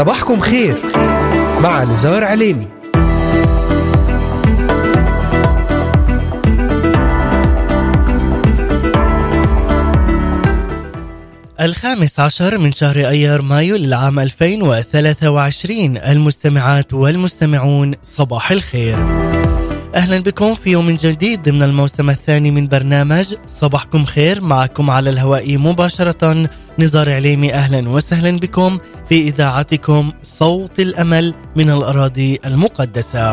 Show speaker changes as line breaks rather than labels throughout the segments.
صباحكم خير. مع نزار عليمي.
الخامس عشر من شهر أيار مايو للعام 2023 المستمعات والمستمعون صباح الخير. أهلا بكم في يوم جديد ضمن الموسم الثاني من برنامج صباحكم خير معكم على الهواء مباشرة نزار عليمي. أهلا وسهلا بكم في إذاعتكم صوت الأمل من الأراضي المقدسة.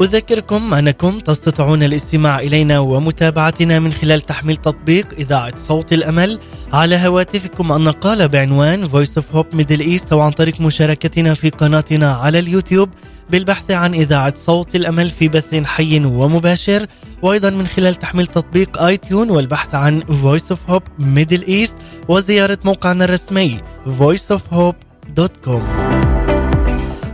أذكركم أنكم تستطيعون الاستماع إلينا ومتابعتنا من خلال تحميل تطبيق إذاعة صوت الأمل على هواتفكم النقالة بعنوان Voice of Hope Middle East أو عن طريق مشاركتنا في قناتنا على اليوتيوب بالبحث عن إذاعة صوت الأمل في بث حي ومباشر وأيضا من خلال تحميل تطبيق آي تيون والبحث عن Voice of Hope Middle East وزيارة موقعنا الرسمي voiceofhope.com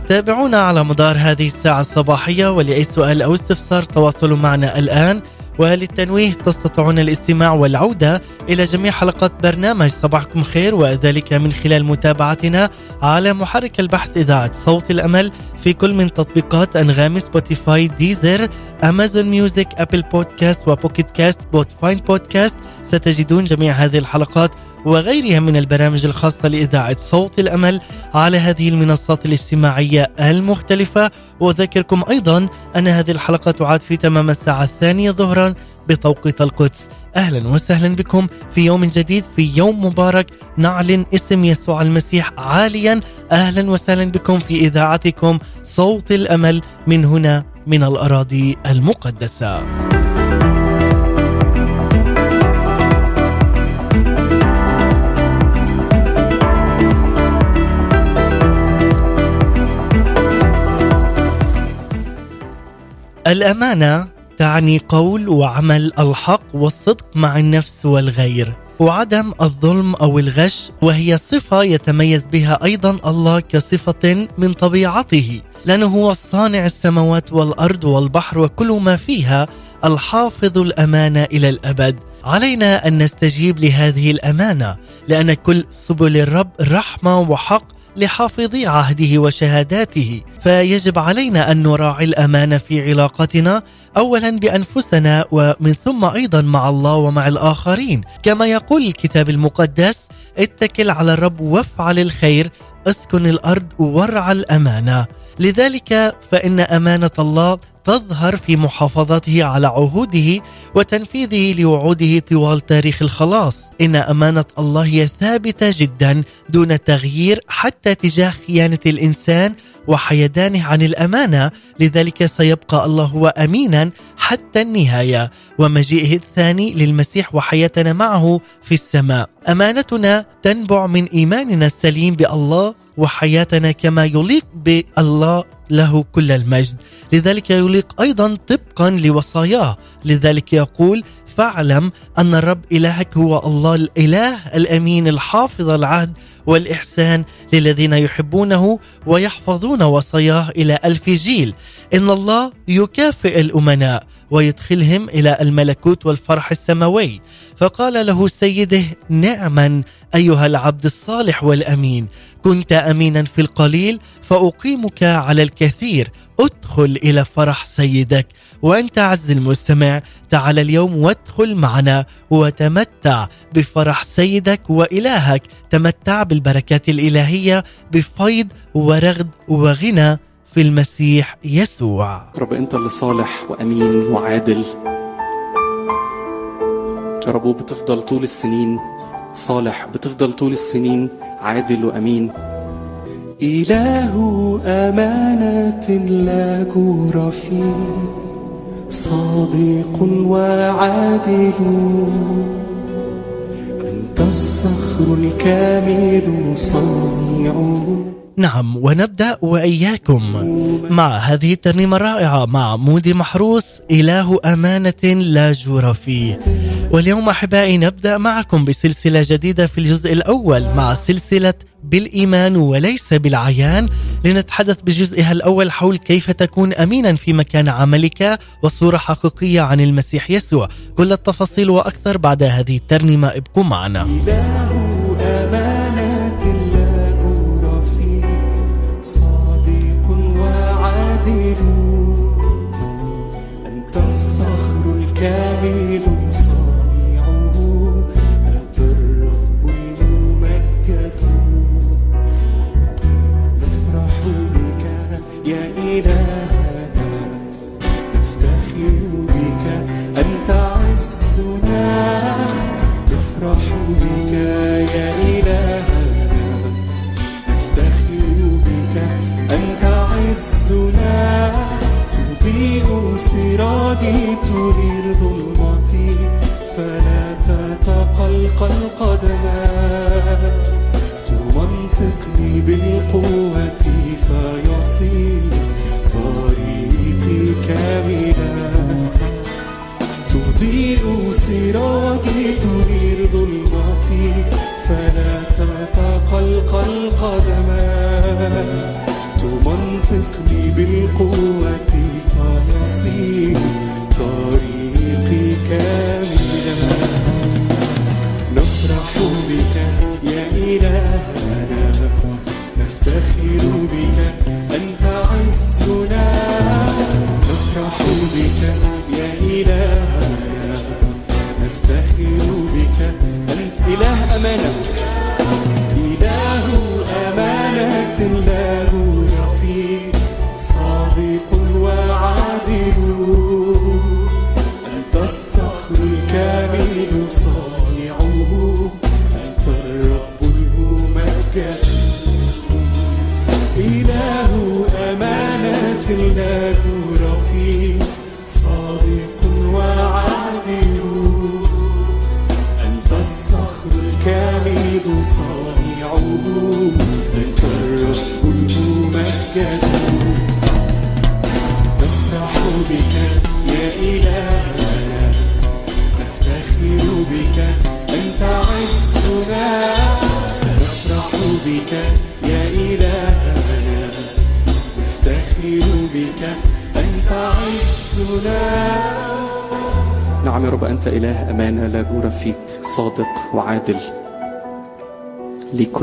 تابعونا على مدار هذه الساعة الصباحية ولأي سؤال أو استفسار تواصلوا معنا الآن. وللتنويه تستطيعون الاستماع والعودة إلى جميع حلقات برنامج صباحكم خير وذلك من خلال متابعتنا على محرك البحث إذاعة صوت الأمل في كل من تطبيقات أنغامي Spotify Deezer Amazon Music Apple Podcast و Pocket Casts Podbean Podcast. ستجدون جميع هذه الحلقات وغيرها من البرامج الخاصة لإذاعة صوت الأمل على هذه المنصات الاجتماعية المختلفة. وأذكركم أيضا أن هذه الحلقة تعاد في تمام الساعة الثانية ظهرا بتوقيت القدس أهلا وسهلا بكم في يوم جديد في يوم مبارك. نعلن اسم يسوع المسيح عاليا. أهلا وسهلا بكم في إذاعتكم صوت الأمل من هنا من الأراضي المقدسة. الأمانة تعني قول وعمل الحق والصدق مع النفس والغير وعدم الظلم أو الغش وهي صفة يتميز بها أيضا الله كصفة من طبيعته لأنه هو الصانع السماوات والأرض والبحر وكل ما فيها الحافظ الأمانة إلى الأبد. علينا أن نستجيب لهذه الأمانة لأن كل سبل الرب رحمة وحق لحافظي عهده وشهاداته. فيجب علينا أن نراعي الامانه في علاقتنا اولا بأنفسنا ومن ثم أيضا مع الله ومع الآخرين. كما يقول الكتاب المقدس اتكل على الرب وافعل الخير اسكن الأرض وارعى الأمانة. لذلك فإن أمانة الله تظهر في محافظته على عهوده وتنفيذه لوعوده طوال تاريخ الخلاص. إن أمانة الله هي ثابتة جدا دون تغيير حتى تجاه خيانة الإنسان وحيدانه عن الأمانة. لذلك سيبقى الله هو امينا حتى النهاية. ومجيئه الثاني للمسيح وحياتنا معه في السماء. أمانتنا تنبع من إيماننا السليم بألله وحياتنا كما يليق بالله له كل المجد. لذلك يليق أيضا طبقا لوصاياه. لذلك يقول فاعلم أن الرب إلهك هو الله الإله الأمين الحافظ العهد والإحسان للذين يحبونه ويحفظون وصاياه إلى ألف جيل. إن الله يكافئ الأمناء ويدخلهم إلى الملكوت والفرح السماوي. فقال له سيده نعما أيها العبد الصالح والأمين كنت أمينا في القليل فأقيمك على الكثير ادخل إلى فرح سيدك وأنت عز المستمع تعال اليوم وادخل معنا وتمتع بفرح سيدك وإلهك تمتع بالبركات الإلهية بفيض ورغد وغنى في المسيح يسوع.
رب أنت اللي صالح وأمين وعادل. يا رب بتفضل طول السنين صالح بتفضل طول السنين عادل وأمين. إله أمانة لا جور فيه صادق وعادل. أنت الصخر الكامل صانعه
نعم ونبدأ وإياكم مع هذه الترنيمة الرائعة مع مودي محروس إله أمانة لا جور فيه. واليوم أحبائي نبدأ معكم بسلسلة جديدة في الجزء الأول مع سلسلة بالإيمان وليس بالعيان. لنتحدث بجزئها الأول حول كيف تكون أمينا في مكان عملك وصورة حقيقية عن المسيح يسوع. كل التفاصيل وأكثر بعد هذه الترنيمة ابقوا معنا.
الكامل صانعه. أنت الرب الممجد نفرح بك يا إلهنا. نفتخر بك أنت عزنا. نفرح بك يا إلهنا. نفتخر بك أنت عزنا. سراجي تنير ظلمتي فلا تتقلقل قدماي تمنطقني بالقوة فيصير طريقي كاملا. تضيء سراجي تنير ظلمتي فلا تتقلقل قدماي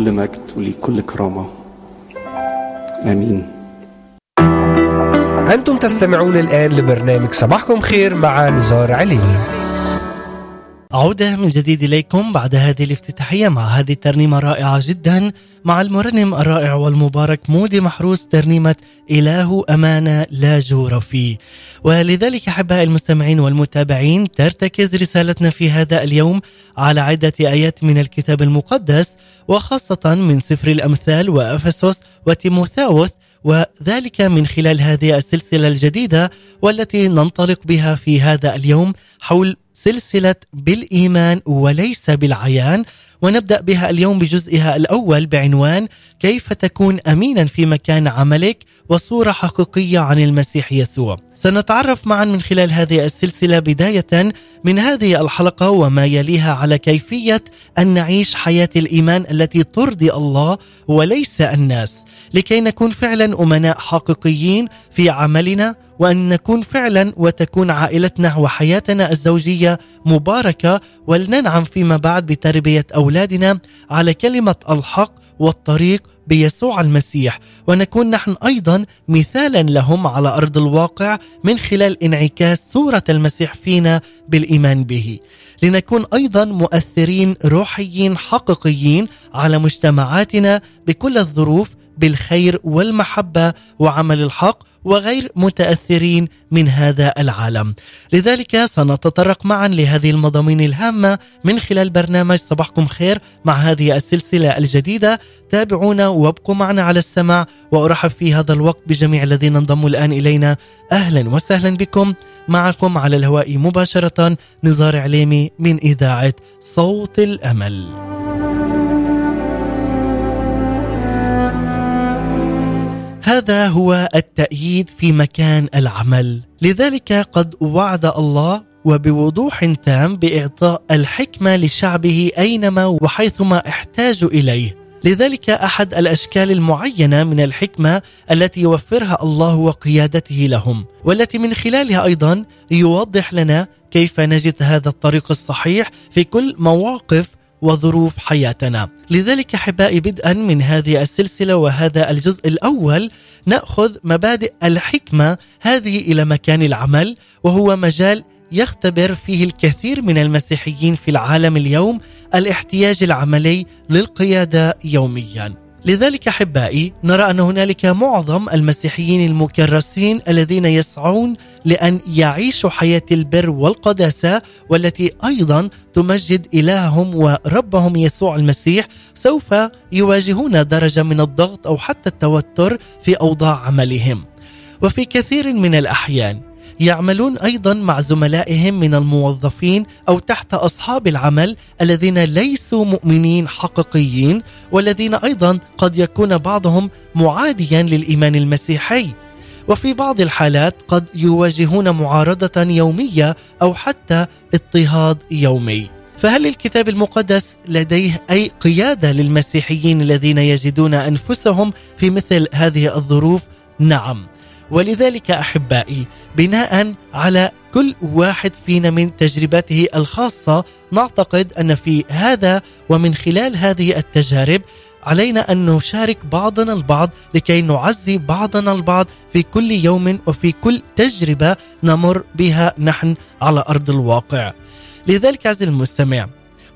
كل مجد وليك كل كرامة. آمين.
أنتم تستمعون الآن لبرنامج صباحكم خير مع نزار عليني
عودة من جديد إليكم بعد هذه الافتتاحية مع هذه الترنيمة الرائعة جدا مع المرنم الرائع والمبارك مودي محروس ترنيمة إله أمانة لا جور فيه. ولذلك أحبائي المستمعين والمتابعين ترتكز رسالتنا في هذا اليوم على عدة آيات من الكتاب المقدس وخاصة من سفر الأمثال وأفسس وتيموثاوث وذلك من خلال هذه السلسلة الجديدة والتي ننطلق بها في هذا اليوم حول سلسلة بالإيمان وليس بالعيان. ونبدأ بها اليوم بجزئها الأول بعنوان كيف تكون أمينا في مكان عملك وصورة حقيقية عن المسيح يسوع. سنتعرف معا من خلال هذه السلسلة بداية من هذه الحلقة وما يليها على كيفية أن نعيش حياة الإيمان التي ترضي الله وليس الناس. لكي نكون فعلا أمناء حقيقيين في عملنا وأن نكون فعلا وتكون عائلتنا وحياتنا الزوجية مباركة ولننعم فيما بعد بتربية أولادنا. على كلمة الحق والطريق بيسوع المسيح. ونكون نحن أيضا مثالا لهم على أرض الواقع من خلال انعكاس صورة المسيح فينا بالإيمان به. لنكون أيضا مؤثرين روحيين حقيقيين على مجتمعاتنا بكل الظروف بالخير والمحبة وعمل الحق وغير متأثرين من هذا العالم. لذلك سنتطرق معا لهذه المضامين الهامة من خلال برنامج صباحكم خير مع هذه السلسلة الجديدة. تابعونا وابقوا معنا على السماع وأرحب في هذا الوقت بجميع الذين انضموا الآن إلينا. أهلا وسهلا بكم معكم على الهواء مباشرة نزار عليمي من إذاعة صوت الأمل. وهذا هو التأييد في مكان العمل. لذلك قد وعد الله وبوضوح تام بإعطاء الحكمة لشعبه أينما وحيثما احتاجوا إليه. لذلك أحد الأشكال المعينة من الحكمة التي يوفرها الله وقيادته لهم والتي من خلالها أيضا يوضح لنا كيف نجد هذا الطريق الصحيح في كل مواقف وظروف حياتنا لذلك أحبائي بدءا من هذه السلسلة وهذا الجزء الأول نأخذ مبادئ الحكمة هذه إلى مكان العمل وهو مجال يختبر فيه الكثير من المسيحيين في العالم اليوم الاحتياج العملي للقيادة يوميا. لذلك أحبائي نرى أن هنالك معظم المسيحيين المكرسين الذين يسعون لأن يعيشوا حياة البر والقداسة والتي أيضا تمجد إلههم وربهم يسوع المسيح سوف يواجهون درجة من الضغط أو حتى التوتر في أوضاع عملهم. وفي كثير من الأحيان يعملون أيضا مع زملائهم من الموظفين أو تحت أصحاب العمل الذين ليسوا مؤمنين حقيقيين والذين أيضا قد يكون بعضهم معاديا للإيمان المسيحي. وفي بعض الحالات قد يواجهون معارضة يومية أو حتى اضطهاد يومي. فهل الكتاب المقدس لديه أي قيادة للمسيحيين الذين يجدون أنفسهم في مثل هذه الظروف؟ نعم. ولذلك أحبائي بناء على كل واحد فينا من تجربته الخاصة نعتقد أن في هذا ومن خلال هذه التجارب علينا أن نشارك بعضنا البعض لكي نعزي بعضنا البعض في كل يوم وفي كل تجربة نمر بها نحن على أرض الواقع. لذلك عزيزي المستمع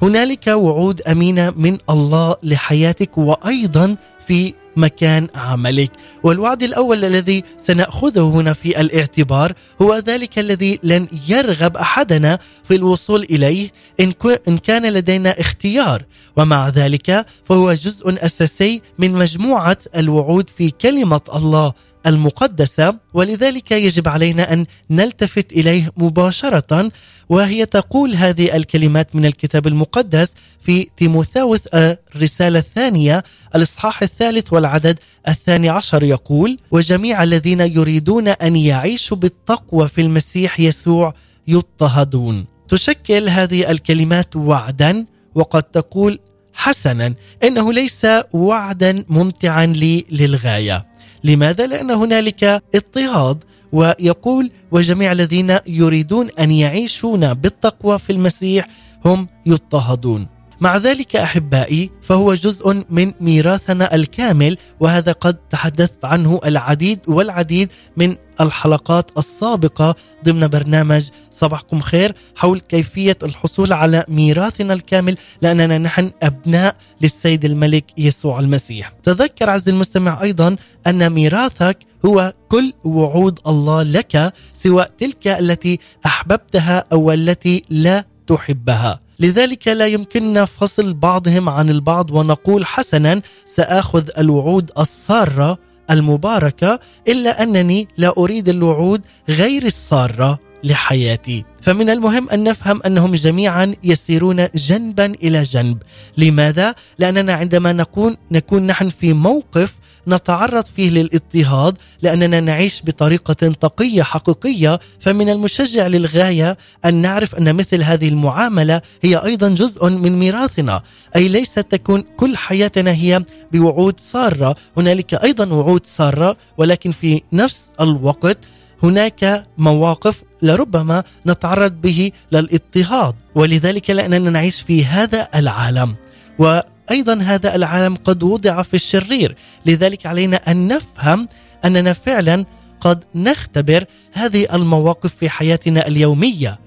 هنالك وعود أمينة من الله لحياتك وأيضا في مكان عملك. والوعد الأول الذي سنأخذه هنا في الاعتبار هو ذلك الذي لن يرغب أحدنا في الوصول إليه إن إن كان لدينا اختيار. ومع ذلك فهو جزء أساسي من مجموعة الوعود في كلمة الله المقدسة ولذلك يجب علينا أن نلتفت إليه مباشرة وهي تقول هذه الكلمات من الكتاب المقدس في تيموثاوس الرسالة الثانية الإصحاح الثالث والعدد الثاني عشر يقول: وجميع الذين يريدون أن يعيشوا بالتقوى في المسيح يسوع يضطهدون. تشكل هذه الكلمات وعدا وقد تقول حسنا إنه ليس وعدا ممتعا لي للغاية لماذا؟ لأن هنالك اضطهاد ويقول وجميع الذين يريدون أن يعيشون بالتقوى في المسيح هم يضطهدون مع ذلك أحبائي فهو جزء من ميراثنا الكامل وهذا قد تحدثت عنه العديد والعديد من الحلقات السابقة ضمن برنامج صباحكم خير حول كيفية الحصول على ميراثنا الكامل لأننا نحن أبناء للسيد الملك يسوع المسيح. تذكر عز المستمع أيضا أن ميراثك هو كل وعود الله لك سواء تلك التي أحببتها أو التي لا تحبها. لذلك لا يمكننا فصل بعضهم عن البعض ونقول حسنا سآخذ الوعود السارة المباركة إلا أنني لا أريد الوعود غير السارة. لحياتي. فمن المهم أن نفهم أنهم جميعا يسيرون جنبا إلى جنب. لماذا؟ لأننا عندما نكون نكون نحن في موقف نتعرض فيه للاضطهاد لأننا نعيش بطريقة تقيه حقيقية. فمن المشجع للغاية أن نعرف أن مثل هذه المعاملة هي أيضا جزء من ميراثنا. أي ليست تكون كل حياتنا هي بوعود سارة. هنالك أيضا وعود سارة ولكن في نفس الوقت هناك مواقف لربما نتعرض به للاضطهاد ولذلك لأننا نعيش في هذا العالم. وأيضا هذا العالم قد وضع في الشرير لذلك علينا أن نفهم أننا فعلا قد نختبر هذه المواقف في حياتنا اليومية.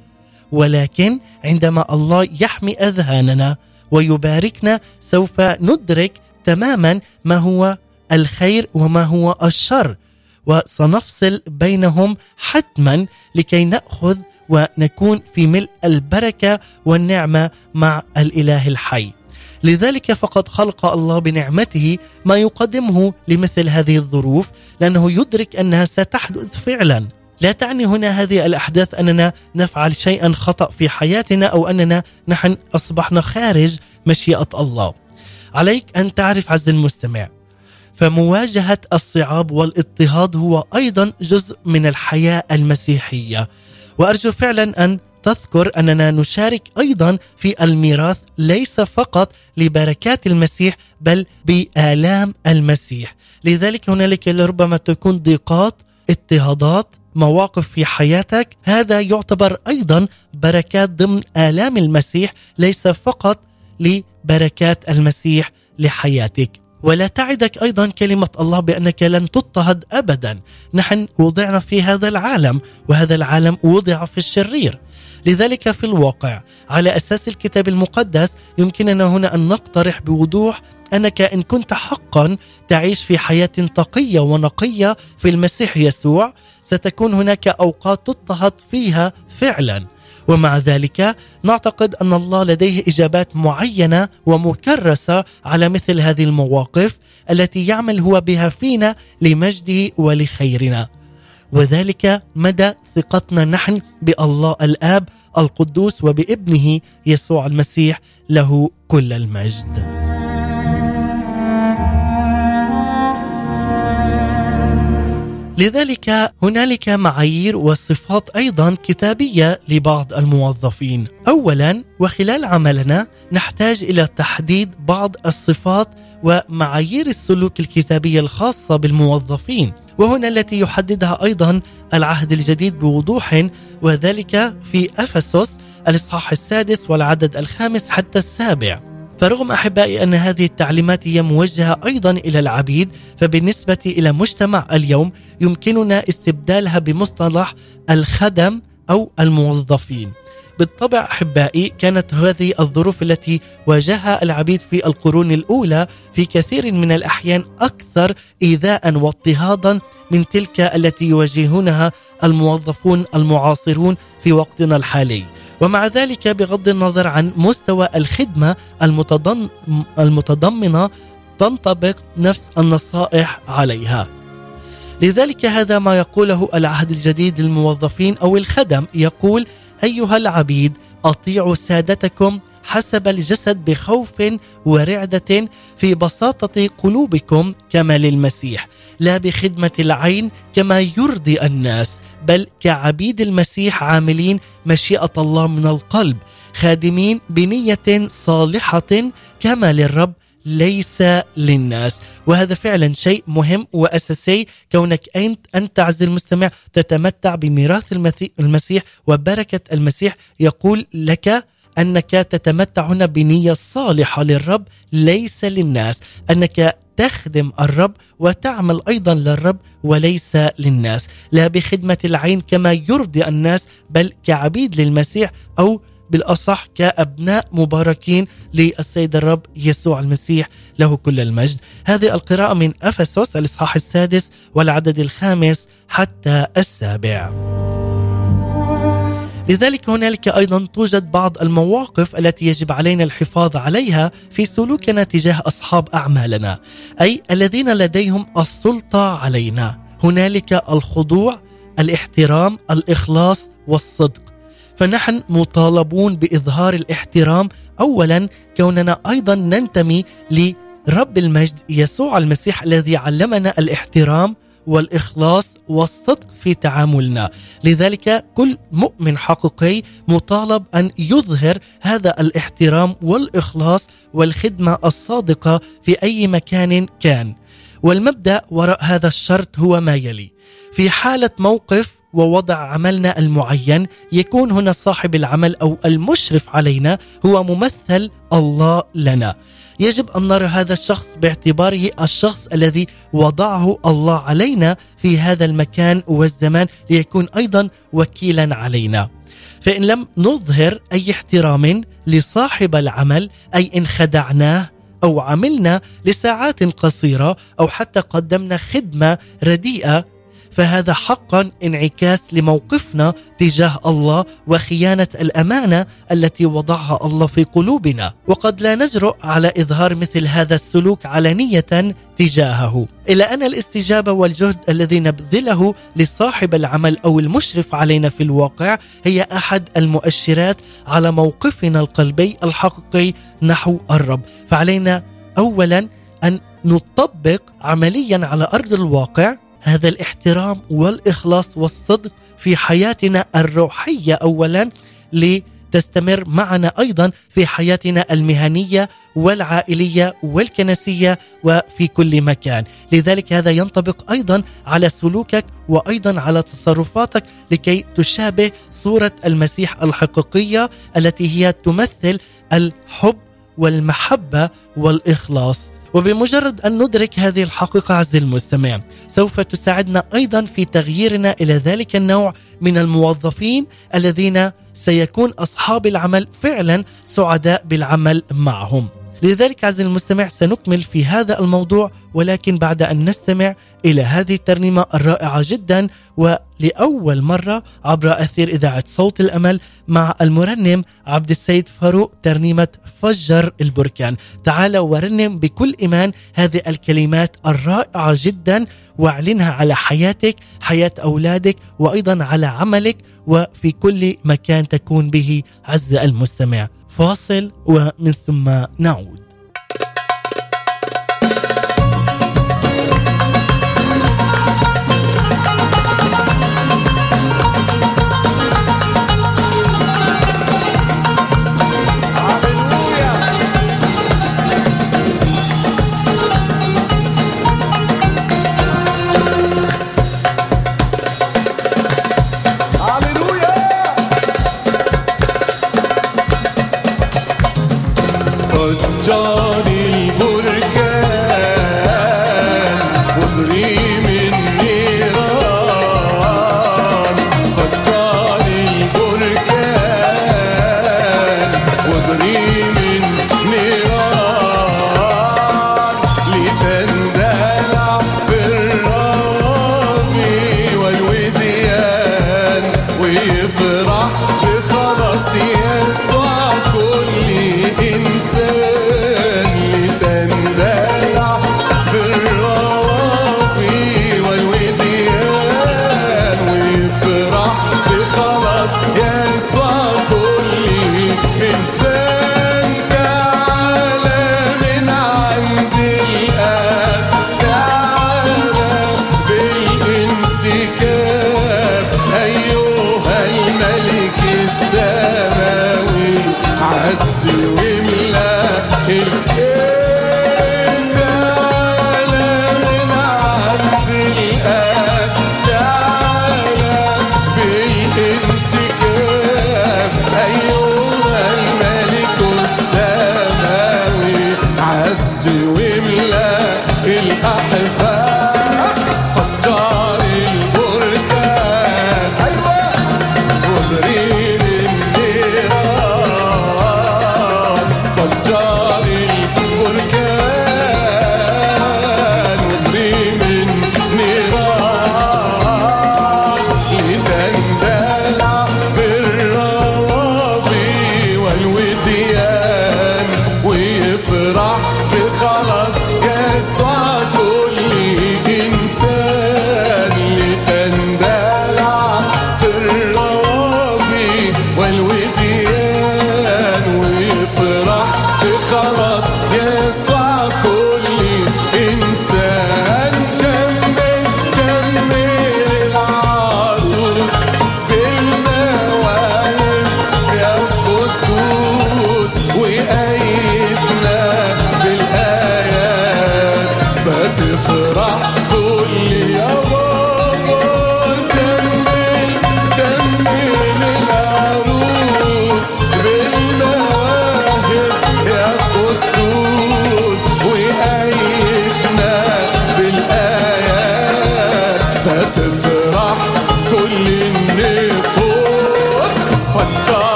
ولكن عندما الله يحمي أذهاننا ويباركنا سوف ندرك تماما ما هو الخير وما هو الشر. وسنفصل بينهم حتما لكي نأخذ ونكون في ملء البركة والنعمة مع الإله الحي. لذلك فقد خلق الله بنعمته ما يقدمه لمثل هذه الظروف لأنه يدرك أنها ستحدث فعلا. لا تعني هنا هذه الأحداث أننا نفعل شيئا خطأ في حياتنا أو أننا نحن أصبحنا خارج مشيئة الله. عليك أن تعرف عز المستمع فمواجهة الصعاب والاضطهاد هو أيضا جزء من الحياة المسيحية. وأرجو فعلا أن تذكر أننا نشارك أيضا في الميراث ليس فقط لبركات المسيح بل بآلام المسيح. لذلك هنالك لربما تكون ضيقات اضطهادات مواقف في حياتك. هذا يعتبر أيضا بركات ضمن آلام المسيح ليس فقط لبركات المسيح لحياتك. ولا تعدك أيضا كلمة الله بأنك لن تضطهد ابدا. نحن وضعنا في هذا العالم وهذا العالم وضع في الشرير. لذلك في الواقع على أساس الكتاب المقدس يمكننا هنا أن نقترح بوضوح أنك إن كنت حقا تعيش في حياة تقية ونقية في المسيح يسوع ستكون هناك أوقات تضطهد فيها فعلا. ومع ذلك نعتقد أن الله لديه إجابات معينة ومكرسة على مثل هذه المواقف التي يعمل هو بها فينا لمجده ولخيرنا وذلك مدى ثقتنا نحن بالله الآب القدوس وبابنه يسوع المسيح له كل المجد. لذلك هنالك معايير وصفات أيضا كتابية لبعض الموظفين. اولا وخلال عملنا نحتاج إلى تحديد بعض الصفات ومعايير السلوك الكتابية الخاصة بالموظفين. وهنا التي يحددها أيضا العهد الجديد بوضوح وذلك في أفسس الإصحاح السادس والعدد الخامس حتى السابع. فرغم أحبائي أن هذه التعليمات هي موجهة أيضا إلى العبيد فبالنسبة إلى مجتمع اليوم يمكننا استبدالها بمصطلح الخدم أو الموظفين. بالطبع أحبائي كانت هذه الظروف التي واجهها العبيد في القرون الأولى في كثير من الأحيان أكثر ايذاء واضطهادا من تلك التي يواجهونها الموظفون المعاصرون في وقتنا الحالي. ومع ذلك بغض النظر عن مستوى الخدمة المتضم المتضمنة تنطبق نفس النصائح عليها. لذلك هذا ما يقوله العهد الجديد للموظفين أو الخدم يقول أيها العبيد أطيعوا سادتكم حسب الجسد بخوف ورعدة في بساطة قلوبكم كما للمسيح لا بخدمة العين كما يرضي الناس بل كعبيد المسيح عاملين مشيئة الله من القلب خادمين بنية صالحة كما للرب ليس للناس. وهذا فعلا شيء مهم وأساسي. كونك أنت أنت عز المستمع تتمتع بميراث المسيح وبركة المسيح. يقول لك أنك تتمتع هنا بنية صالحة للرب ليس للناس أنك تخدم الرب وتعمل أيضا للرب وليس للناس لا بخدمة العين كما يرضي الناس بل كعبيد للمسيح أو بالأصح كأبناء مباركين للسيد الرب يسوع المسيح له كل المجد. هذه القراءة من أفسس الإصحاح السادس والعدد الخامس حتى السابع. لذلك هنالك أيضا توجد بعض المواقف التي يجب علينا الحفاظ عليها في سلوكنا تجاه أصحاب أعمالنا، أي الذين لديهم السلطة علينا. هنالك الخضوع، الاحترام، الإخلاص والصدق. فنحن مطالبون بإظهار الاحترام اولا كوننا أيضا ننتمي لرب المجد يسوع المسيح الذي علمنا الاحترام والإخلاص والصدق في تعاملنا، لذلك كل مؤمن حقيقي مطالب أن يظهر هذا الاحترام والإخلاص والخدمة الصادقة في أي مكان كان. والمبدأ وراء هذا الشرط هو ما يلي: في حالة موقف ووضع عملنا المعين يكون هنا صاحب العمل أو المشرف علينا هو ممثل الله لنا. يجب أن نرى هذا الشخص باعتباره الشخص الذي وضعه الله علينا في هذا المكان والزمان ليكون أيضا وكيلا علينا. فإن لم نظهر أي احترام لصاحب العمل أي إن خدعناه أو عملنا لساعات قصيرة أو حتى قدمنا خدمة رديئة فهذا حقا انعكاس لموقفنا تجاه الله وخيانة الأمانة التي وضعها الله في قلوبنا. وقد لا نجرؤ على إظهار مثل هذا السلوك علنية تجاهه. الا أن الاستجابة والجهد الذي نبذله لصاحب العمل أو المشرف علينا في الواقع هي أحد المؤشرات على موقفنا القلبي الحقيقي نحو الرب. فعلينا اولا أن
نطبق عمليا على أرض الواقع هذا الاحترام والإخلاص والصدق في حياتنا الروحية اولا لتستمر معنا أيضا في حياتنا المهنية والعائلية والكنسية وفي كل مكان، لذلك هذا ينطبق أيضا على سلوكك وأيضا على تصرفاتك لكي تشابه صورة المسيح الحقيقية التي هي تمثل الحب والمحبة والإخلاص. وبمجرد أن ندرك هذه الحقيقة عز المستمع سوف تساعدنا أيضا في تغييرنا إلى ذلك النوع من الموظفين الذين سيكون أصحاب العمل فعلا سعداء بالعمل معهم. لذلك عزيزي المستمع سنكمل في هذا الموضوع ولكن بعد أن نستمع إلى هذه الترنيمة الرائعة جدا ولأول مرة عبر أثير إذاعة صوت الأمل مع المرنم عبد السيد فاروق ترنيمة فجر البركان. تعال ورنم بكل إيمان هذه الكلمات الرائعة جدا واعلنها على حياتك حياة أولادك وأيضا على عملك وفي كل مكان تكون به عز المستمع. فاصل ومن ثم نعود.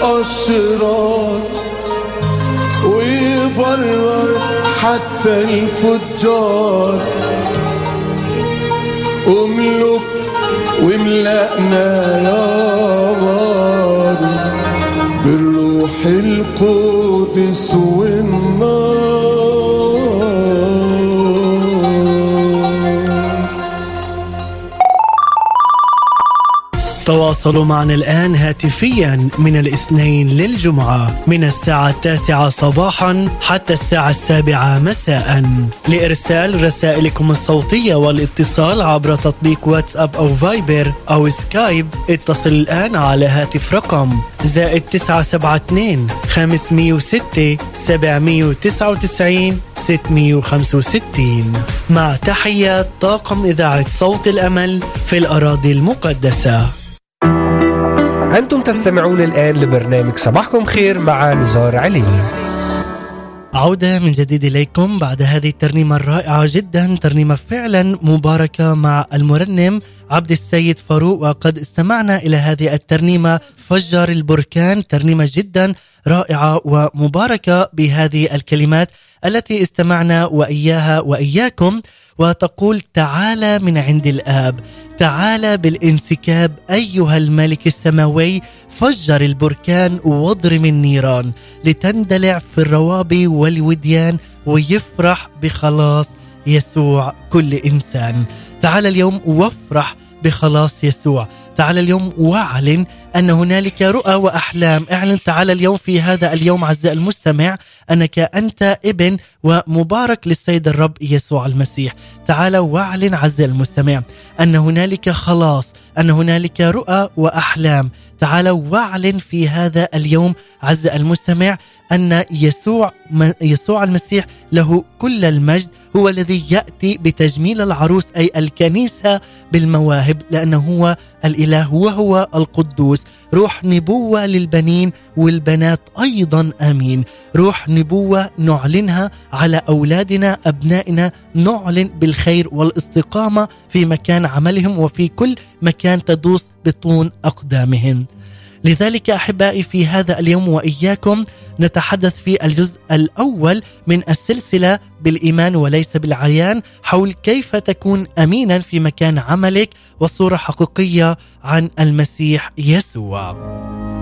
الأشرار ويبرر حتى الفجار. أملك واملأنا يا باري بالروح القدس والنار
تواصلوا معنا الآن هاتفيا من الاثنين للجمعة من الساعة التاسعة صباحا حتى الساعة السابعة مساء. لإرسال رسائلكم الصوتية والاتصال عبر تطبيق واتساب أو فايبر أو سكايب اتصل الآن على هاتف رقم زائد تسعة سبعة اتنين خمسمية وستة سبعمية وتسعة وتسعين ستمية وخمسة وستين. مع تحيات طاقم إذاعة صوت الأمل في الأراضي المقدسة.
أنتم تستمعون الآن لبرنامج صباحكم خير مع نزار علي.
عودة من جديد إليكم بعد هذه الترنيمة الرائعة جدا ترنيمة فعلا مباركة مع المرنم عبد السيد فاروق وقد استمعنا إلى هذه الترنيمة فجر البركان ترنيمة جدا رائعة ومباركة بهذه الكلمات التي استمعنا وإياها وإياكم. وتقول تعالى من عند الآب تعالى بالانسكاب أيها الملك السماوي فجر البركان واضرم النيران لتندلع في الروابي والوديان ويفرح بخلاص يسوع كل إنسان. تعال اليوم وافرح بخلاص يسوع. تعال اليوم واعلن أن هنالك رؤى وأحلام. اعلن تعال اليوم في هذا اليوم عزيزي المستمع أنك أنت ابن ومبارك للسيد الرب يسوع المسيح. تعال واعلن عزيزي المستمع أن هنالك خلاص أن هنالك رؤى وأحلام. تعال واعلن في هذا اليوم عز المستمع أن يسوع يسوع المسيح له كل المجد هو الذي يأتي بتجميل العروس أي الكنيسة بالمواهب لأنه هو الإله وهو القدوس. روح نبوة للبنين والبنات أيضا آمين. روح نبوة نعلنها على أولادنا أبنائنا نعلن بالخير والاستقامة في مكان عملهم وفي كل مكان تدوس بطون أقدامهم. لذلك أحبائي في هذا اليوم وإياكم نتحدث في الجزء الأول من السلسلة بالإيمان وليس بالعيان حول كيف تكون أمينا في مكان عملك وصورة حقيقية عن المسيح يسوع.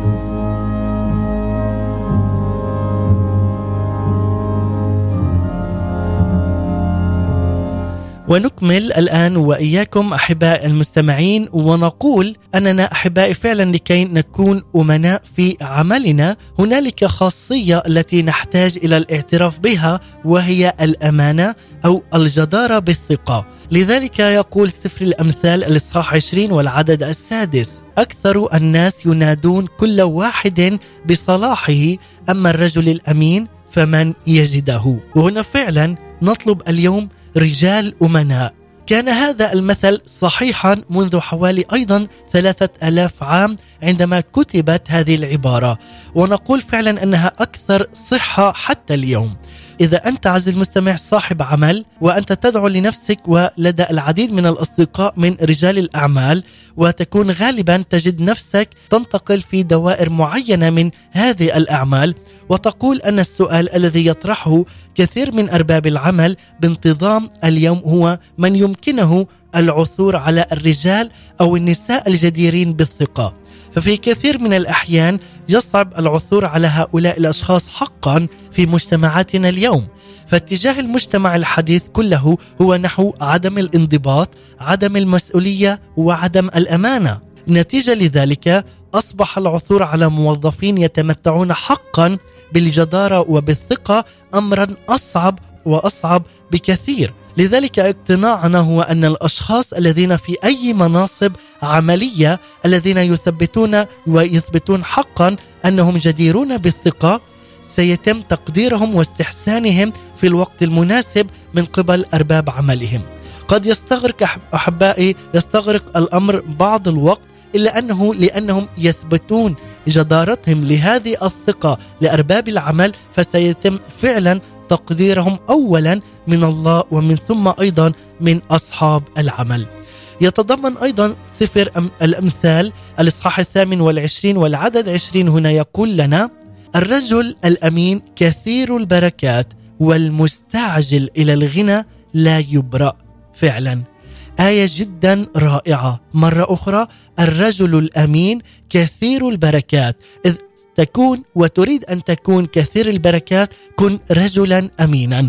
ونكمل الآن وإياكم أحباء المستمعين ونقول أننا أحبائي فعلا لكي نكون أمناء في عملنا. هنالك خاصية التي نحتاج إلى الاعتراف بها وهي الأمانة أو الجدارة بالثقة. لذلك يقول سفر الأمثال الإصحاح 20 والعدد السادس أكثر الناس ينادون كل واحد بصلاحه أما الرجل الأمين فمن يجده. وهنا فعلا نطلب اليوم رجال أمناء. كان هذا المثل صحيحا منذ حوالي أيضا ثلاثة ألاف عام عندما كتبت هذه العبارة. ونقول فعلا أنها أكثر صحة حتى اليوم. إذا أنت عزيزي المستمع صاحب عمل وأنت تدعو لنفسك ولدى العديد من الأصدقاء من رجال الأعمال وتكون غالبا تجد نفسك تنتقل في دوائر معينة من هذه الأعمال. وتقول أن السؤال الذي يطرحه كثير من أرباب العمل بانتظام اليوم هو من يمكنه العثور على الرجال أو النساء الجديرين بالثقة. ففي كثير من الأحيان يصعب العثور على هؤلاء الأشخاص حقا في مجتمعاتنا اليوم. فاتجاه المجتمع الحديث كله هو نحو عدم الانضباط عدم المسؤولية وعدم الأمانة. نتيجة لذلك أصبح العثور على موظفين يتمتعون حقا بالجدارة وبالثقة أمرا أصعب وأصعب بكثير. لذلك اقتناعنا هو أن الأشخاص الذين في أي مناصب عملية الذين يثبتون ويثبتون حقا أنهم جديرون بالثقة سيتم تقديرهم واستحسانهم في الوقت المناسب من قبل أرباب عملهم. قد يستغرق أحبائي يستغرق الأمر بعض الوقت إلا أنه لأنهم يثبتون جدارتهم لهذه الثقة لأرباب العمل فسيتم فعلا تقديرهم أولا من الله ومن ثم أيضا من أصحاب العمل. يتضمن أيضا سفر الأمثال الإصحاح الثامن والعشرين والعدد عشرين هنا يقول لنا الرجل الأمين كثير البركات والمستعجل إلى الغنى لا يبرأ فعلا. آية جدا رائعة. مرة أخرى الرجل الأمين كثير البركات إذ تكون وتريد أن تكون كثير البركات كن رجلا أمينا.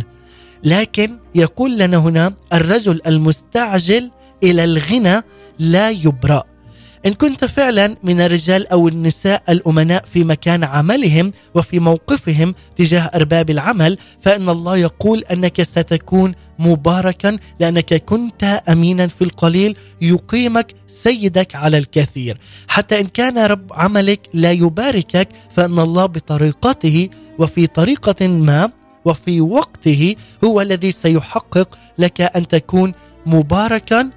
لكن يقول لنا هنا الرجل المستعجل إلى الغنى لا يبرأ. إن كنت فعلا من الرجال أو النساء الأمناء في مكان عملهم وفي موقفهم تجاه أرباب العمل فإن الله يقول أنك ستكون مباركا لأنك كنت أمينا في القليل يقيمك سيدك على الكثير. حتى إن كان رب عملك لا يباركك فإن الله بطريقته وفي طريقة ما وفي وقته هو الذي سيحقق لك أن تكون مباركا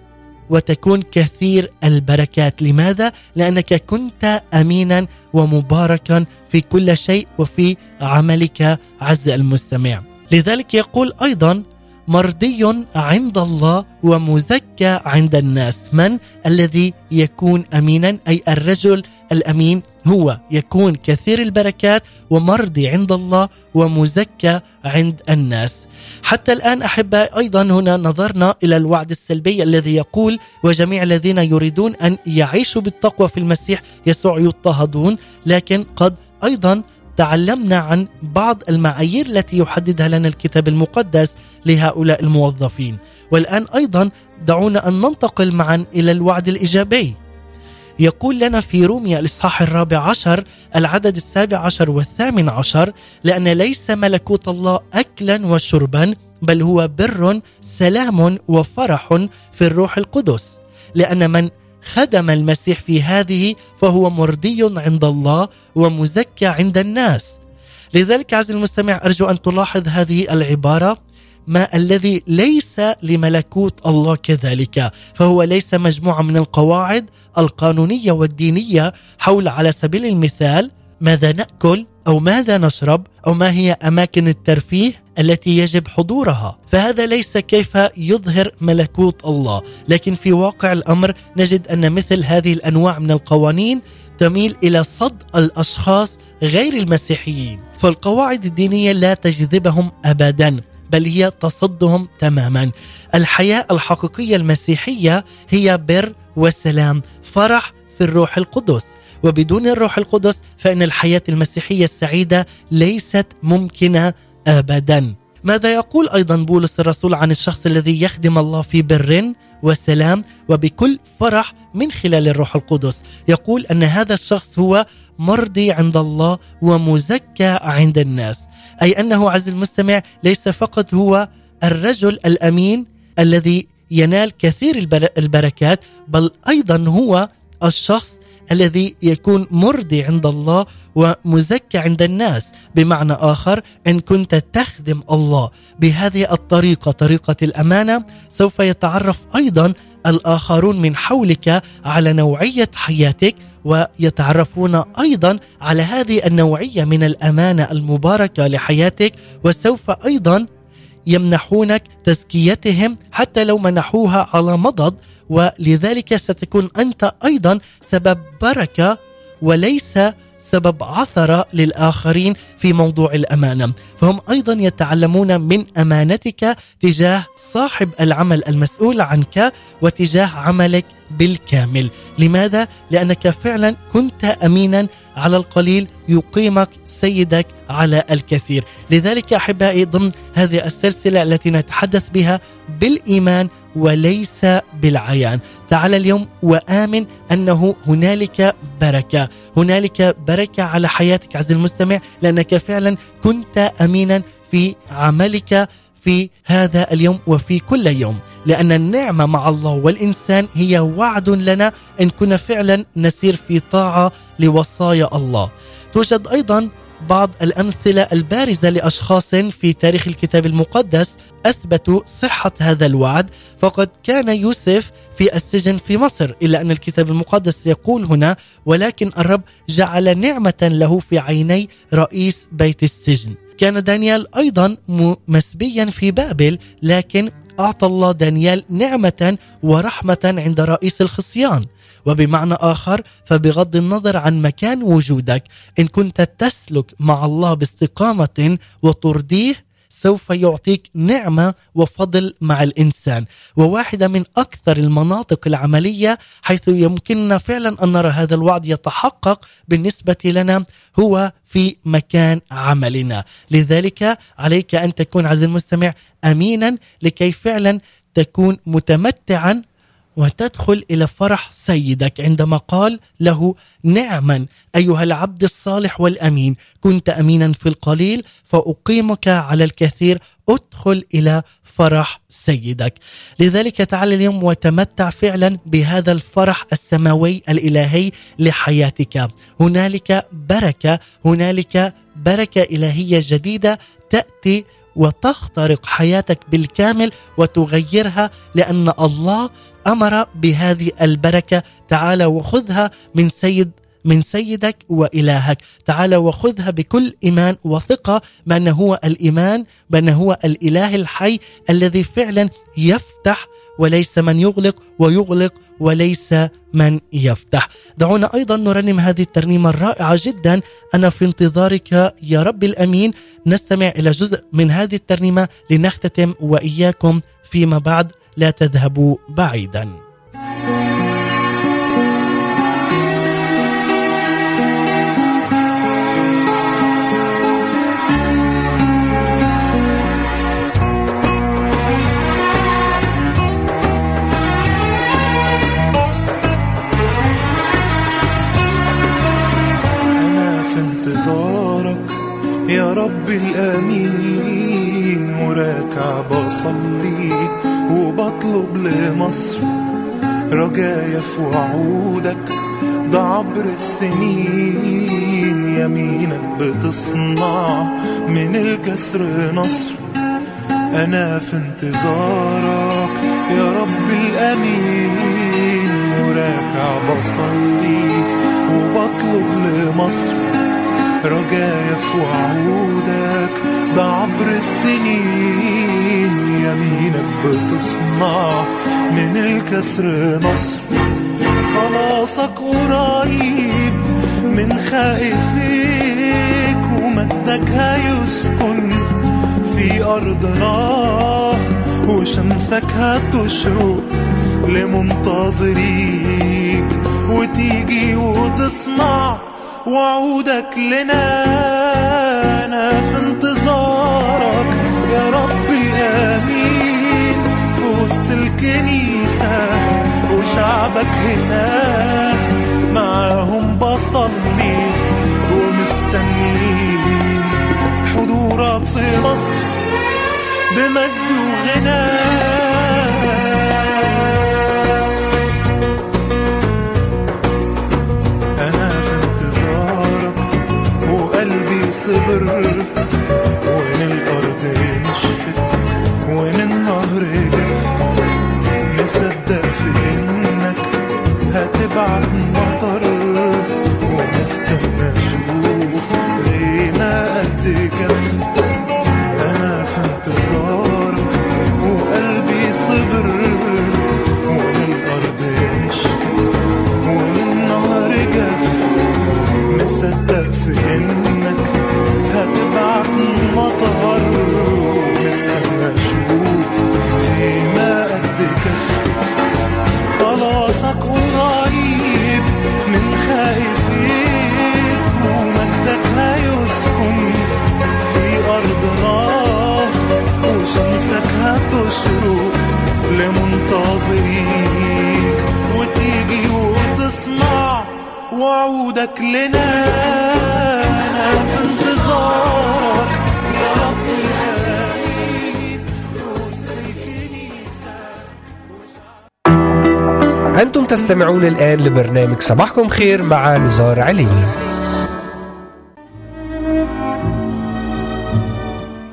وتكون كثير البركات. لماذا؟ لأنك كنت امينا ومباركا في كل شيء وفي عملك عز المستمع. لذلك يقول أيضا مرضي عند الله ومزكى عند الناس. من الذي يكون امينا؟ أي الرجل الأمين. هو يكون كثير البركات ومرضي عند الله ومزكى عند الناس. حتى الآن احباء أيضا هنا نظرنا إلى الوعد السلبي الذي يقول وجميع الذين يريدون أن يعيشوا بالتقوى في المسيح يسوع يضطهدون لكن قد أيضا تعلمنا عن بعض المعايير التي يحددها لنا الكتاب المقدس لهؤلاء الموظفين. والآن أيضا دعونا أن ننتقل معا إلى الوعد الإيجابي. يقول لنا في روميا الإصحاح الرابع عشر العدد السابع عشر والثامن عشر لأن ليس ملكوت الله أكلا وشربا بل هو بر سلام وفرح في الروح القدس. لأن من خدم المسيح في هذه فهو مرضي عند الله ومزكى عند الناس. لذلك عز المستمع أرجو أن تلاحظ هذه العبارة. ما الذي ليس لملكوت الله كذلك فهو ليس مجموعة من القواعد القانونية والدينية حول على سبيل المثال ماذا نأكل أو ماذا نشرب أو ما هي أماكن الترفيه التي يجب حضورها؟ فهذا ليس كيف يظهر ملكوت الله لكن في واقع الأمر نجد أن مثل هذه الأنواع من القوانين تميل إلى صد الأشخاص غير المسيحيين. فالقواعد الدينية لا تجذبهم ابدا بل هي تصدهم تماما. الحياة الحقيقية المسيحية هي بر وسلام فرح في الروح القدس. وبدون الروح القدس فإن الحياة المسيحية السعيدة ليست ممكنة ابدا. ماذا يقول أيضا بولس الرسول عن الشخص الذي يخدم الله في بر وسلام وبكل فرح من خلال الروح القدس؟ يقول أن هذا الشخص هو مرضي عند الله ومزكى عند الناس. أي أنه عز المستمع ليس فقط هو الرجل الأمين الذي ينال كثير البركات بل أيضا هو الشخص الذي يكون مرضي عند الله ومزكى عند الناس. بمعنى آخر إن كنت تخدم الله بهذه الطريقة طريقة الأمانة سوف يتعرف أيضا الآخرون من حولك على نوعية حياتك ويتعرفون أيضا على هذه النوعية من الأمانة المباركة لحياتك وسوف أيضا يمنحونك تزكيتهم حتى لو منحوها على مضض ولذلك ستكون أنت أيضا سبب بركة وليس سبب عثرة للآخرين في موضوع الأمانة. فهم أيضا يتعلمون من أمانتك تجاه صاحب العمل المسؤول عنك وتجاه عملك بالكامل. لماذا؟ لأنك فعلا كنت أمينا على القليل يقيمك سيدك على الكثير. لذلك أحبائي ضمن هذه السلسلة التي نتحدث بها بالإيمان وليس بالعيان. تعال اليوم وآمن أنه هنالك بركة. هنالك بركة على حياتك عز المستمع لأنك فعلا كنت أمينا في عملك في هذا اليوم وفي كل يوم. لأن النعمة مع الله والإنسان هي وعد لنا إن كنا فعلا نسير في طاعة لوصايا الله. توجد أيضا بعض الأمثلة البارزة لأشخاص في تاريخ الكتاب المقدس أثبتوا صحة هذا الوعد. فقد كان يوسف في السجن في مصر إلا أن الكتاب المقدس يقول هنا ولكن الرب جعل نعمة له في عيني رئيس بيت السجن. كان دانيال أيضا مسبيا في بابل لكن أعطى الله دانيال نعمة ورحمة عند رئيس الخصيان. وبمعنى آخر فبغض النظر عن مكان وجودك إن كنت تسلك مع الله باستقامة وترضيه سوف يعطيك نعمة وفضل مع الإنسان. وواحدة من أكثر المناطق العملية حيث يمكننا فعلا أن نرى هذا الوعد يتحقق بالنسبة لنا هو في مكان عملنا. لذلك عليك أن تكون عزيزي المستمع امينا لكي فعلا تكون متمتعا وتدخل إلى فرح سيدك عندما قال له نعما أيها العبد الصالح والأمين كنت أمينا في القليل فأقيمك على الكثير ادخل إلى فرح سيدك. لذلك تعال اليوم وتمتع فعلا بهذا الفرح السماوي الإلهي لحياتك. هنالك بركة هنالك بركة إلهية جديدة تأتي وتخترق حياتك بالكامل وتغيرها لأن الله أمر بهذه البركة. تعال وخذها من سيد من سيدك وإلهك. تعال وخذها بكل إيمان وثقة بان هو الإيمان بان هو الإله الحي الذي فعلا يفتح وليس من يغلق ويغلق وليس من يفتح. دعونا أيضا نرنم هذه الترنيمة الرائعة جدا. أنا في انتظارك يا رب الأمين. نستمع إلى جزء من هذه الترنيمة لنختتم وإياكم فيما بعد. لا تذهبوا بعيدا.
يا رب الأمين وراكع بصلي وبطلب لمصر رجايا في وعودك ده عبر السنين. يمينك بتصنع من الكسر نصر. أنا في انتظارك يا رب الأمين. وراكع بصلي وبطلب لمصر رجايا في وعودك ده عبر السنين يمينك بتصنع من الكسر نصر. خلاصك قريب من خائفيك ومجدك هيسكن في أرضنا. وشمسك هتشرق لمنتظريك. وتيجي وتصنع وعودك لنا. أنا في انتظارك الكنيسة وشعبك هنا. معاهم بصلي ومستنيين حضورك في مصر بمجد وغنى. أنا في انتظارك وقلبي صبر. هتبعت مطر ومستنى أشوف وعودك لنا أنا في انتظارك يا رب العالمين. وسط الكنيسة
أنتم تستمعون الآن لبرنامج صباحكم خير مع نزار علي.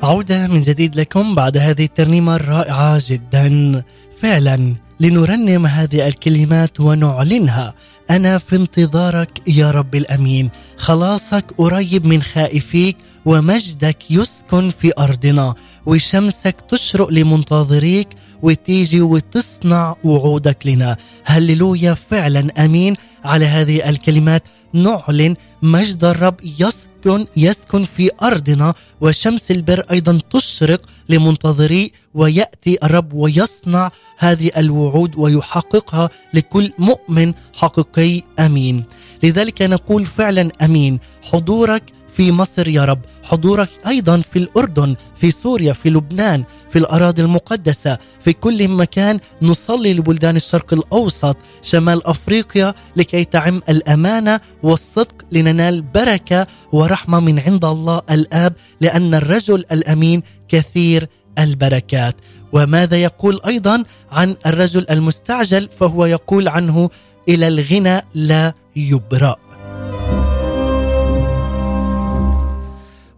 عودة من جديد لكم بعد هذه الترنيمة الرائعة جدا. فعلا لنرنم هذه الكلمات ونعلنها. أنا في انتظارك يا رب الأمين. خلاصك قريب من خائفيك ومجدك يسكن في أرضنا. وشمسك تشرق لمنتظريك وتيجي وتصنع وعودك لنا. هللويا فعلا أمين. على هذه الكلمات. نعلن مجد الرب يسكن يسكن في أرضنا وشمس البر أيضا تشرق لمنتظري ويأتي الرب ويصنع هذه الوعود ويحققها لكل مؤمن حقيقي. آمين. لذلك نقول فعلا آمين. حضورك في مصر يا رب حضورك أيضا في الأردن في سوريا في لبنان في الأراضي المقدسة في كل مكان. نصلي لبلدان الشرق الأوسط شمال أفريقيا لكي تعم الأمانة والصدق لننال بركة ورحمة من عند الله الآب لأن الرجل الأمين كثير البركات. وماذا يقول أيضا عن الرجل المستعجل؟ فهو يقول عنه إلى الغنى لا يبرأ.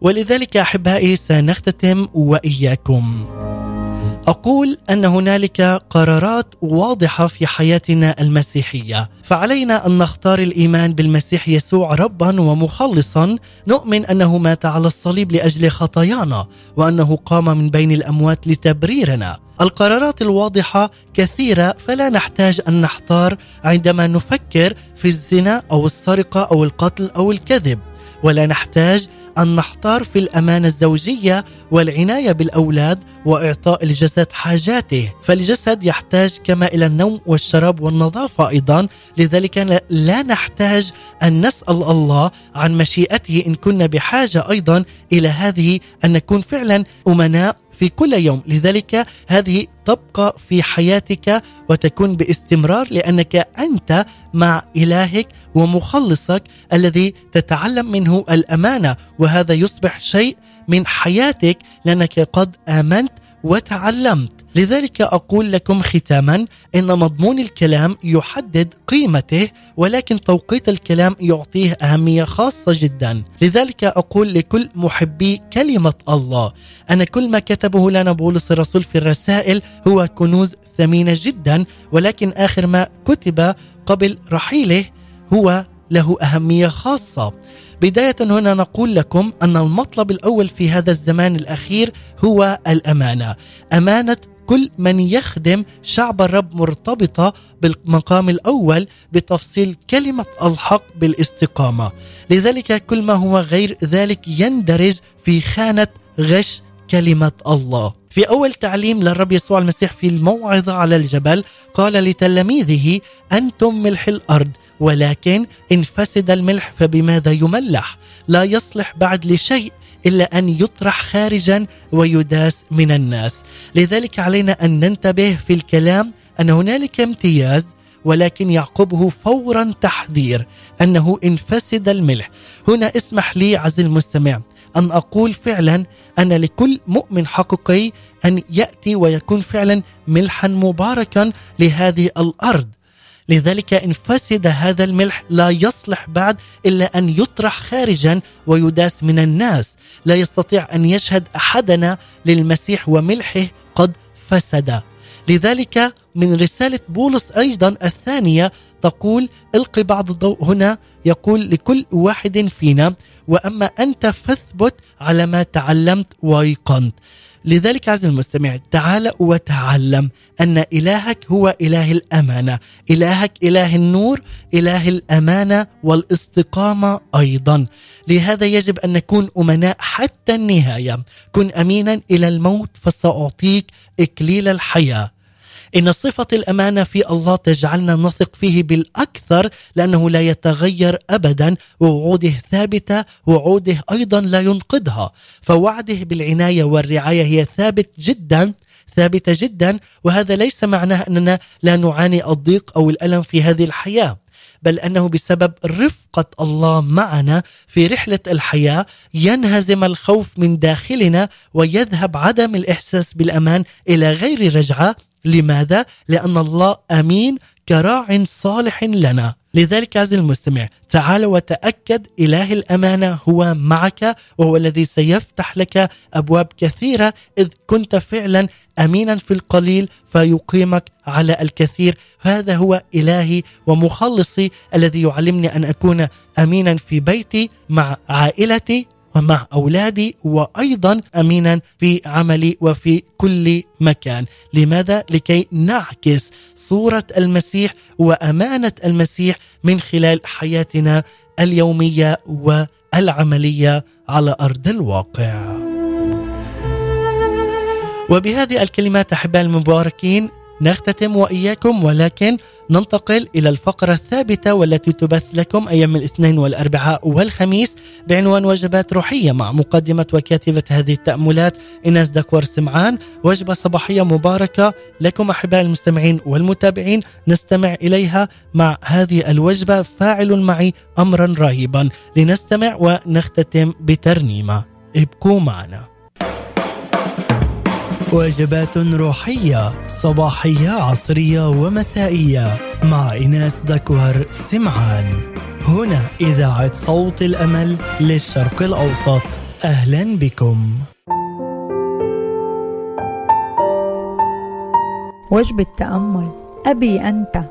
ولذلك احبائي سنختتم وإياكم. أقول أن هنالك قرارات واضحة في حياتنا المسيحية. فعلينا أن نختار الإيمان بالمسيح يسوع ربا ومخلصا. نؤمن أنه مات على الصليب لأجل خطايانا وأنه قام من بين الأموات لتبريرنا. القرارات الواضحة كثيرة فلا نحتاج أن نحتار عندما نفكر في الزنا أو السرقة أو القتل أو الكذب. ولا نحتاج أن نحتار في الأمانة الزوجية والعناية بالأولاد وإعطاء الجسد حاجاته، فالجسد يحتاج كما إلى النوم والشراب والنظافة أيضا، لذلك لا نحتاج أن نسأل الله عن مشيئته إن كنا بحاجة أيضا إلى هذه أن نكون فعلا أمناء في كل يوم. لذلك هذه تبقى في حياتك وتكون باستمرار لأنك أنت مع إلهك ومخلصك الذي تتعلم منه الأمانة وهذا يصبح شيء من حياتك لأنك قد آمنت وتعلمت. لذلك أقول لكم ختاما إن مضمون الكلام يحدد قيمته ولكن توقيت الكلام يعطيه أهمية خاصة جدا. لذلك أقول لكل محبي كلمة الله. ان كل ما كتبه لنا بولس الرسول في الرسائل هو كنوز ثمينة جدا ولكن آخر ما كتب قبل رحيله هو له أهمية خاصة. بداية هنا نقول لكم أن المطلب الأول في هذا الزمان الأخير هو الأمانة. أمانة كل من يخدم شعب الرب مرتبطة بالمقام الأول بتفصيل كلمة الحق بالاستقامة. لذلك كل ما هو غير ذلك يندرج في خانة غش كلمة الله. في أول تعليم للرب يسوع المسيح في الموعظة على الجبل قال لتلاميذه أنتم ملح الأرض ولكن إن فسد الملح فبماذا يملح؟ لا يصلح بعد لشيء إلا أن يطرح خارجا ويداس من الناس. لذلك علينا أن ننتبه في الكلام أن هنالك امتياز ولكن يعقبه فورا تحذير أنه إن فسد الملح. هنا اسمح لي عز المستمع أن أقول فعلا أن لكل مؤمن حقيقي أن يأتي ويكون فعلا ملحا مباركا لهذه الأرض. لذلك إن فسد هذا الملح لا يصلح بعد إلا أن يطرح خارجا ويداس من الناس. لا يستطيع أن يشهد أحدنا للمسيح وملحه قد فسد. لذلك من رسالة بولس أيضا الثانية تقول القي بعض الضوء هنا يقول لكل واحد فينا وأما أنت فاثبت على ما تعلمت وأيقنت. لذلك عز المستمع تعال وتعلم أن إلهك هو إله الأمانة. إلهك إله النور إله الأمانة والاستقامة أيضا. لهذا يجب أن نكون أمناء حتى النهاية. كن أمينا إلى الموت فسأعطيك إكليل الحياة. إن صفة الأمانة في الله تجعلنا نثق فيه بالأكثر لأنه لا يتغير أبدا ووعوده ثابتة وعوده أيضا لا ينقضها فوعده بالعناية والرعاية هي ثابت جدا ثابتة جدا وهذا ليس معناه أننا لا نعاني الضيق أو الألم في هذه الحياة. بل أنه بسبب رفقة الله معنا في رحلة الحياة ينهزم الخوف من داخلنا ويذهب عدم الإحساس بالأمان إلى غير رجعة لماذا؟ لأن الله أمين كراع صالح لنا لذلك عزيزي المستمع تعال وتأكد إله الأمانة هو معك وهو الذي سيفتح لك أبواب كثيرة إذ كنت فعلا أمينا في القليل فيقيمك على الكثير. هذا هو إلهي ومخلصي الذي يعلمني أن أكون أمينا في بيتي مع عائلتي ومع أولادي وأيضا امينا في عملي وفي كل مكان، لماذا؟ لكي نعكس صورة المسيح وأمانة المسيح من خلال حياتنا اليومية والعملية على أرض الواقع. وبهذه الكلمات أحبائي المباركين نختتم وإياكم ولكن ننتقل إلى الفقرة الثابتة والتي تبث لكم أيام الاثنين والأربعاء والخميس بعنوان وجبات روحية مع مقدمة وكاتبة هذه التأملات ايناس دكور سمعان. وجبة صباحية مباركة لكم أحبائي المستمعين والمتابعين نستمع إليها مع هذه الوجبة. فاعل معي امرا رهيبا لنستمع ونختتم بترنيمة. ابقوا معنا. وجبات روحية صباحية عصرية ومسائية. مع إناس دكوهر سمعان. هنا إذاعة صوت الأمل للشرق الأوسط. أهلا بكم.
وجبة تأمل أبي أنت.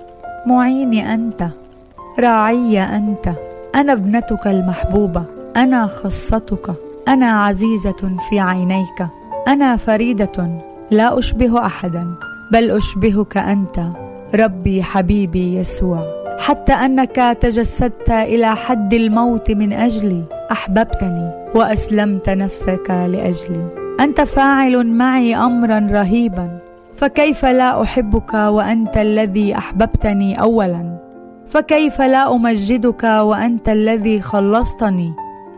معيني أنت. راعي أنت. أنا ابنتك المحبوبة. أنا خصتك. أنا عزيزة في عينيك. أنا فريدة لا أشبه أحدا بل أشبهك أنت ربي حبيبي يسوع. حتى أنك تجسدت إلى حد الموت من أجلي أحببتني وأسلمت نفسك لأجلي. أنت فاعل معي أمرا رهيبا فكيف لا أحبك وأنت الذي أحببتني أولا؟ فكيف لا أمجدك وأنت الذي خلصتني؟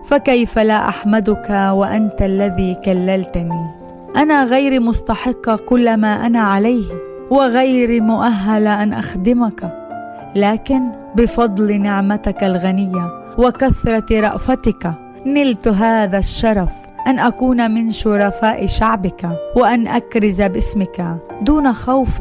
فكيف لا أحمدك وأنت الذي كللتني؟ أنا غير مستحقه كل ما أنا عليه وغير مؤهله أن أخدمك. لكن بفضل نعمتك الغنية وكثرة رأفتك نلت هذا الشرف أن أكون من شرفاء شعبك وأن أكرز باسمك دون خوف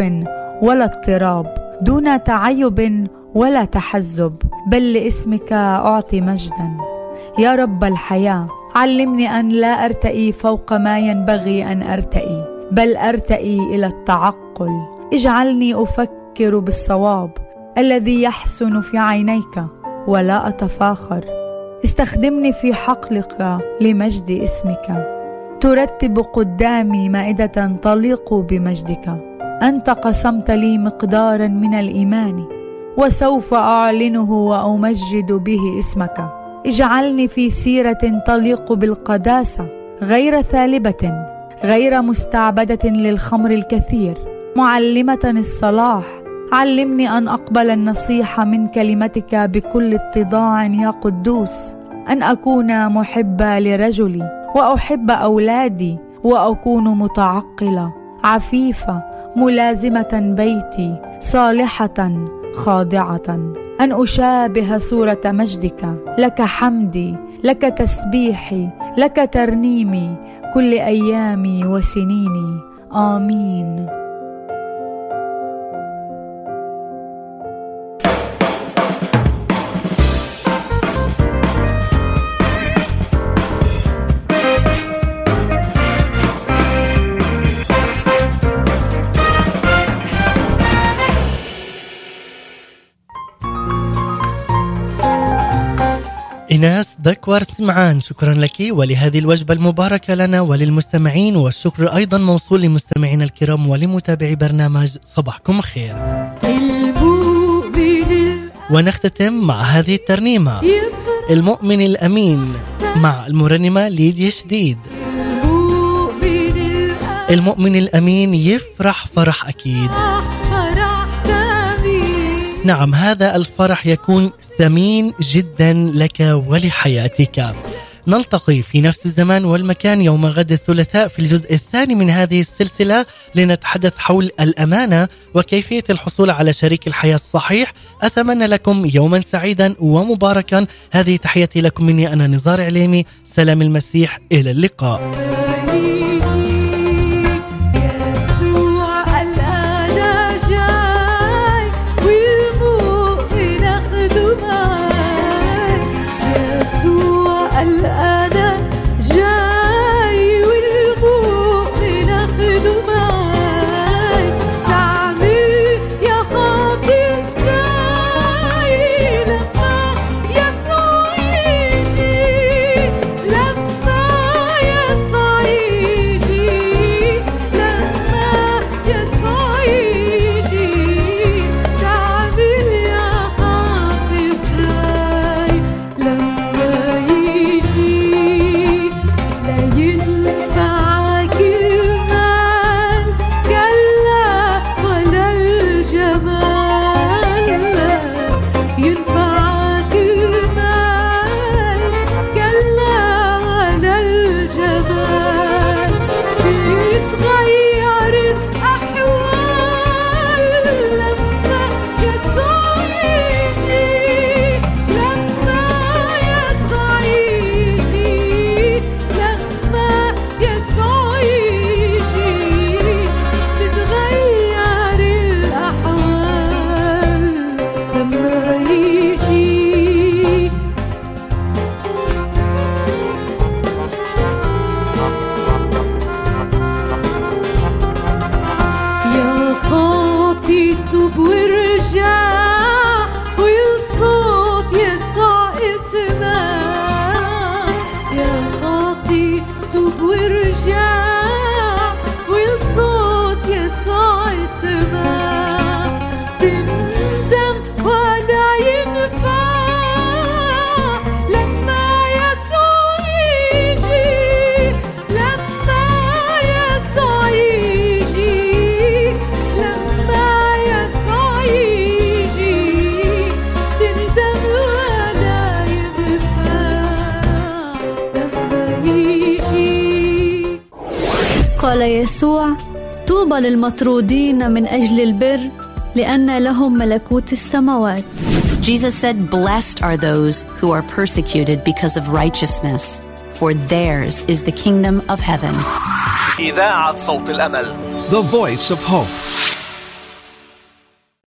ولا اضطراب دون تعيب ولا تحزب. بل لاسمك أعطي مجدا. يا رب الحياة علمني أن لا أرتئي فوق ما ينبغي أن أرتئي بل أرتئي إلى التعقل. اجعلني أفكر بالصواب الذي يحسن في عينيك ولا أتفاخر. استخدمني في حقلك لمجد اسمك. ترتب قدامي مائدة تليق بمجدك. أنت قسمت لي مقدارا من الإيمان وسوف أعلنه وأمجد به اسمك. اجعلني في سيرة تليق بالقداسة غير ثالبة غير مستعبدة للخمر الكثير. معلمة الصلاح علمني أن أقبل النصيحه من كلمتك بكل اتضاع يا قدوس. أن أكون محبه لرجلي وأحب أولادي وأكون متعقلة. عفيفة ملازمة بيتي صالحة خاضعة. أن أشابه صورة مجدك. لك حمدي لك تسبيحي لك ترنيمي كل أيامي وسنيني. آمين.
إيناس دكوار سمعان شكرا لك. ولهذه الوجبة المباركة لنا وللمستمعين. والشكر أيضا موصول لمستمعينا الكرام ولمتابعي برنامج صباحكم خير. ونختتم مع هذه الترنيمة. المؤمن الأمين مع المرنمة ليديا شديد. المؤمن الأمين يفرح فرح أكيد. نعم هذا الفرح يكون ثمين جدا لك ولحياتك. نلتقي في نفس الزمان والمكان يوم غد الثلاثاء في الجزء الثاني من هذه السلسلة لنتحدث حول الأمانة وكيفية الحصول على شريك الحياة الصحيح. أتمنى لكم يوما سعيدا ومباركا. هذه تحياتي لكم مني أنا نزار عليمي. سلام المسيح إلى اللقاء.
طوبى للمطرودين من اجل البر لان لهم ملكوت السماوات
Jesus said, Blessed are those who are persecuted because of righteousness, for theirs is the kingdom of heaven.
إذاعة صوت الأمل
The Voice of Hope